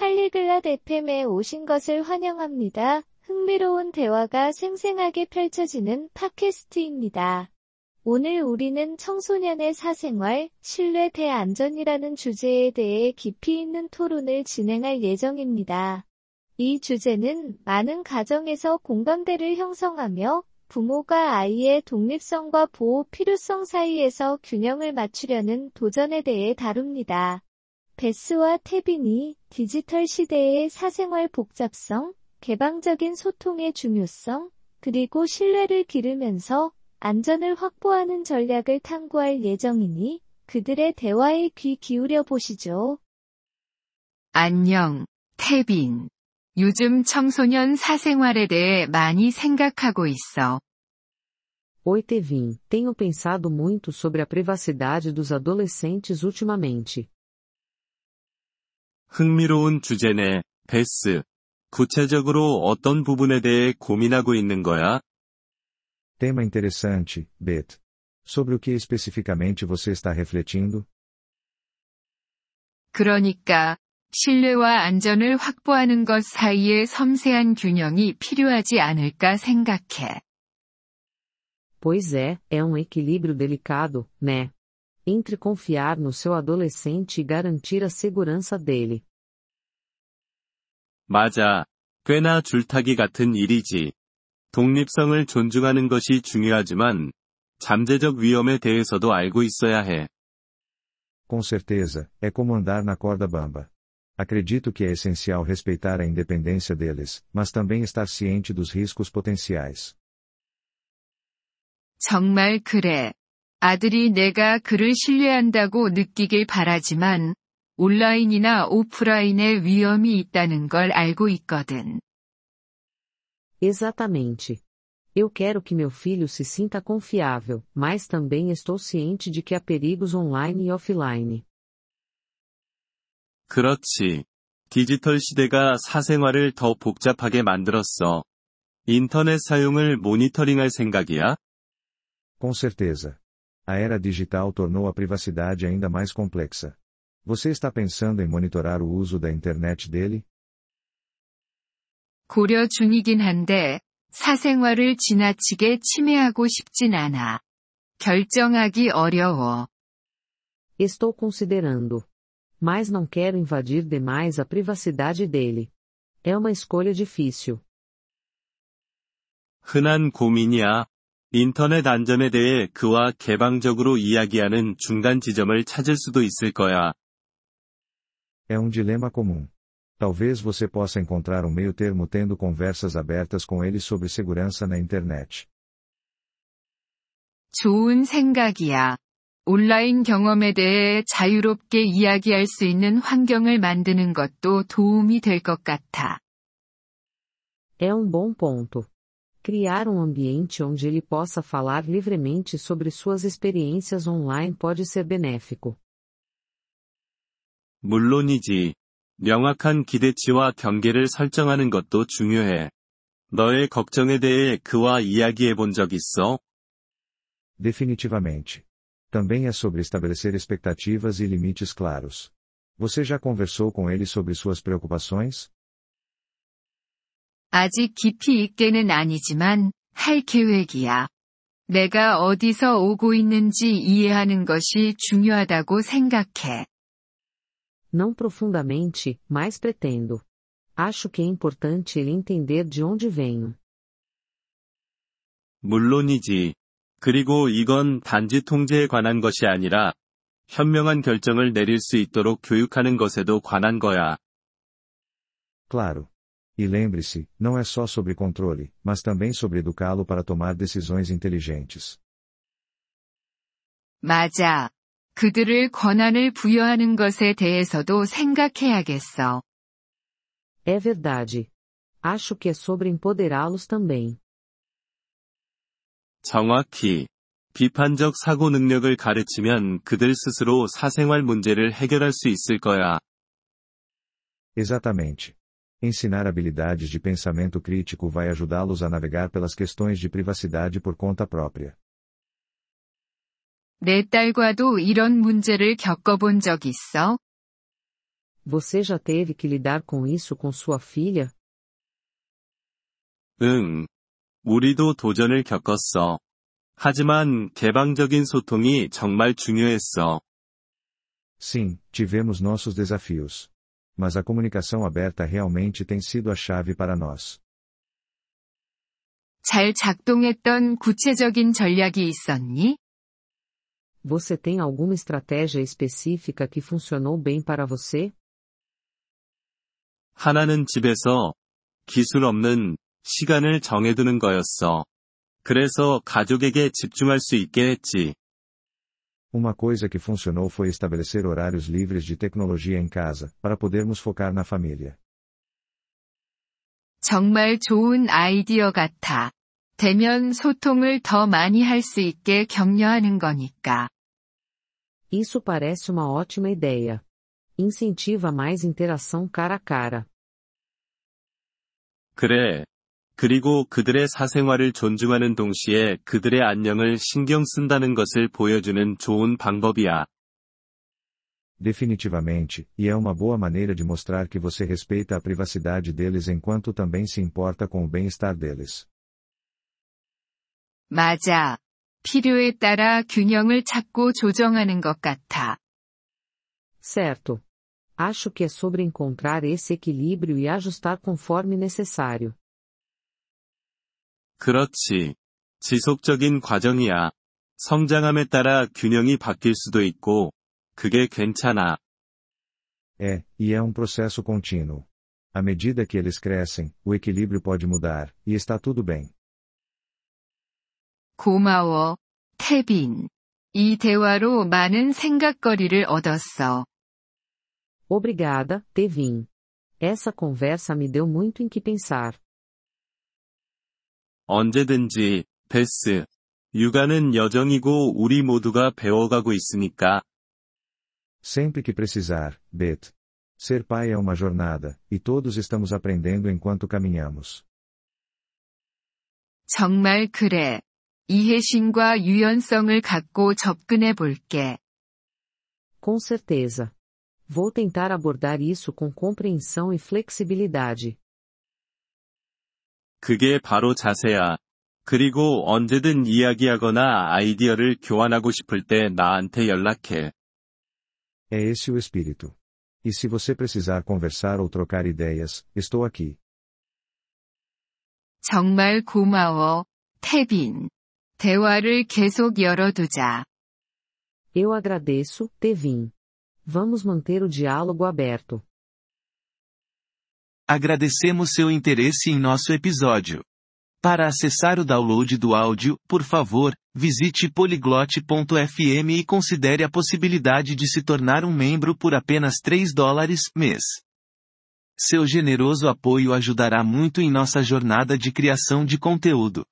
팔리글랏 FM에 오신 것을 환영합니다. 흥미로운 대화가 생생하게 펼쳐지는 팟캐스트입니다. 오늘 우리는 청소년의 사생활, 신뢰 대안전이라는 주제에 대해 깊이 있는 토론을 진행할 예정입니다. 이 주제는 많은 가정에서 공감대를 형성하며 부모가 아이의 독립성과 보호 필요성 사이에서 균형을 맞추려는 도전에 대해 다룹니다. 베스와 태빈이 디지털 시대의 사생활 복잡성, 개방적인 소통의 중요성, 그리고 신뢰를 기르면서 안전을 확보하는 전략을 탐구할 예정이니 그들의 대화에 귀 기울여 보시죠. 안녕, 태빈. 요즘 청소년 사생활에 대해 많이 생각하고 있어. Oi, Tevin. Tenho pensado muito sobre a privacidade dos adolescentes ultimamente. 흥미로운 주제네, 베스. 구체적으로 어떤 부분에 대해 고민하고 있는 거야? Tema interessante, Bet. Sobre o que especificamente você está refletindo? 그러니까, 신뢰와 안전을 확보하는 것 사이의 섬세한 균형이 필요하지 않을까 생각해. Pois é, é um equilíbrio delicado, né? Entre confiar no seu adolescente e garantir a segurança dele. 맞아. 꽤나 줄타기 같은 일이지. 독립성을 존중하는 것이 중요하지만, 잠재적 위험에 대해서도 알고 있어야 해. Com certeza, é como andar na corda bamba. Acredito que é essencial respeitar a independência deles, mas também estar ciente dos riscos potenciais. 정말 그래. 아들이 내가 그를 신뢰한다고 느끼길 바라지만, 온라인이나 오프라인에 위험이 있다는 걸 알고 있거든. Exatamente. Eu quero que meu filho se sinta confiável, mas também estou ciente de que há perigos online e offline. 그렇지. 디지털 시대가 사생활을 더 복잡하게 만들었어. 인터넷 사용을 모니터링할 생각이야? Com certeza. A era digital tornou a privacidade ainda mais complexa. Você está pensando em monitorar o uso da internet dele? 고려 중이긴 한데, 사생활을 지나치게 침해하고 싶진 않아. 결정하기 어려워. Estou considerando. Mas não quero invadir demais a privacidade dele. É uma escolha difícil. 흔한 고민이야. 인터넷 안전에 대해 그와 개방적으로 이야기하는 중간 지점을 찾을 수도 있을 거야. É um dilema comum. Talvez você possa encontrar um meio termo tendo conversas abertas com ele sobre segurança na internet. 좋은 생각이야. 온라인 경험에 대해 자유롭게 이야기할 수 있는 환경을 만드는 것도 도움이 될 것 같아. É um bom ponto. Criar um ambiente onde ele possa falar livremente sobre suas experiências online pode ser benéfico. 물론이지. 명확한 기대치와 경계를 설정하는 것도 중요해. 너의 걱정에 대해 그와 이야기해 본 적 있어? Definitivamente. Também é sobre estabelecer expectativas e limites claros. Você já conversou com ele sobre suas preocupações? 아직 깊이 있게는 아니지만, 할 계획이야. 내가 어디서 오고 있는지 이해하는 것이 중요하다고 생각해. Não profundamente, mas pretendo. Acho que é importante ele entender de onde venho. 물론이지. 그리고 이건 단지 통제에 관한 것이 아니라, 현명한 결정을 내릴 수 있도록 교육하는 것에도 관한 거야. Claro. E lembre-se, não é só sobre controle, mas também sobre educá-lo para tomar decisões inteligentes. 맞아. 그들을 권한을 부여하는 것에 대해서도 생각해야겠어. É verdade. Acho que é sobre empoderá-los também. 정확히. 비판적 사고 능력을 가르치면 그들 스스로 사생활 문제를 해결할 수 있을 거야. Exatamente. Ensinar habilidades de pensamento crítico vai ajudá-los a navegar pelas questões de privacidade por conta própria. 내 딸과도 이런 문제를 겪어본 적 있어? Você já teve que lidar com isso com sua filha? 응. 우리도 도전을 겪었어. 하지만 개방적인 소통이 정말 중요했어. Sim, tivemos nossos desafios. Mas a comunicação aberta realmente tem sido a chave para nós. 잘 작동했던 구체적인 전략이 있었니? Você tem alguma estratégia específica que funcionou bem para você? 하나는 집에서 기술 없는 시간을 정해두는 거였어. 그래서 가족에게 집중할 수 있게 했지. Uma coisa que funcionou foi estabelecer horários livres de tecnologia em casa, para podermos focar na família. 정말 좋은 아이디어 같아. 대면 소통을 더 많이 할 수 있게 격려하는 거니까. Isso parece uma ótima ideia. Incentiva mais interação cara a cara. 그래. 그리고 그들의 사생활을 존중하는 동시에 그들의 안녕을 신경 쓴다는 것을 보여주는 좋은 방법이야. Definitivamente, e é uma boa maneira de mostrar que você respeita a privacidade deles enquanto também se importa com o bem-estar deles. 맞아. 필요에 따라 균형을 찾고 조정하는 것 같아. Certo. Acho que é sobre encontrar esse equilíbrio e ajustar conforme necessário. 그렇지. 지속적인 과정이야. 성장함에 따라 균형이 바뀔 수도 있고, 그게 괜찮아. É, e é um processo contínuo. À medida que eles crescem, o equilíbrio pode mudar, e está tudo bem. 고마워, 태빈. 이 대화로 많은 생각거리를 얻었어. Obrigada, Tevin. Essa conversa me deu muito em que pensar. 언제든지, 베스. 육아는 여정이고 우리 모두가 배워가고 있으니까. Sempre que precisar, Bet. Ser pai é uma jornada, e todos estamos aprendendo enquanto caminhamos. 정말 그래. 이해심과 유연성을 갖고 접근해 볼게. Com certeza. Vou tentar abordar isso com compreensão e flexibilidade. 그게 바로 자세야. 그리고 언제든 이야기하거나 아이디어를 교환하고 싶을 때 나한테 연락해. É esse o espírito. E se você precisar conversar ou trocar ideias, estou aqui. 정말 고마워, 태빈. 대화를 계속 열어두자. Eu agradeço, Tevin. Vamos manter o diálogo aberto. Agradecemos seu interesse em nosso episódio. Para acessar o download do áudio, por favor, visite poliglote.fm e considere a possibilidade de se tornar um membro por apenas 3 dólares mês. Seu generoso apoio ajudará muito em nossa jornada de criação de conteúdo.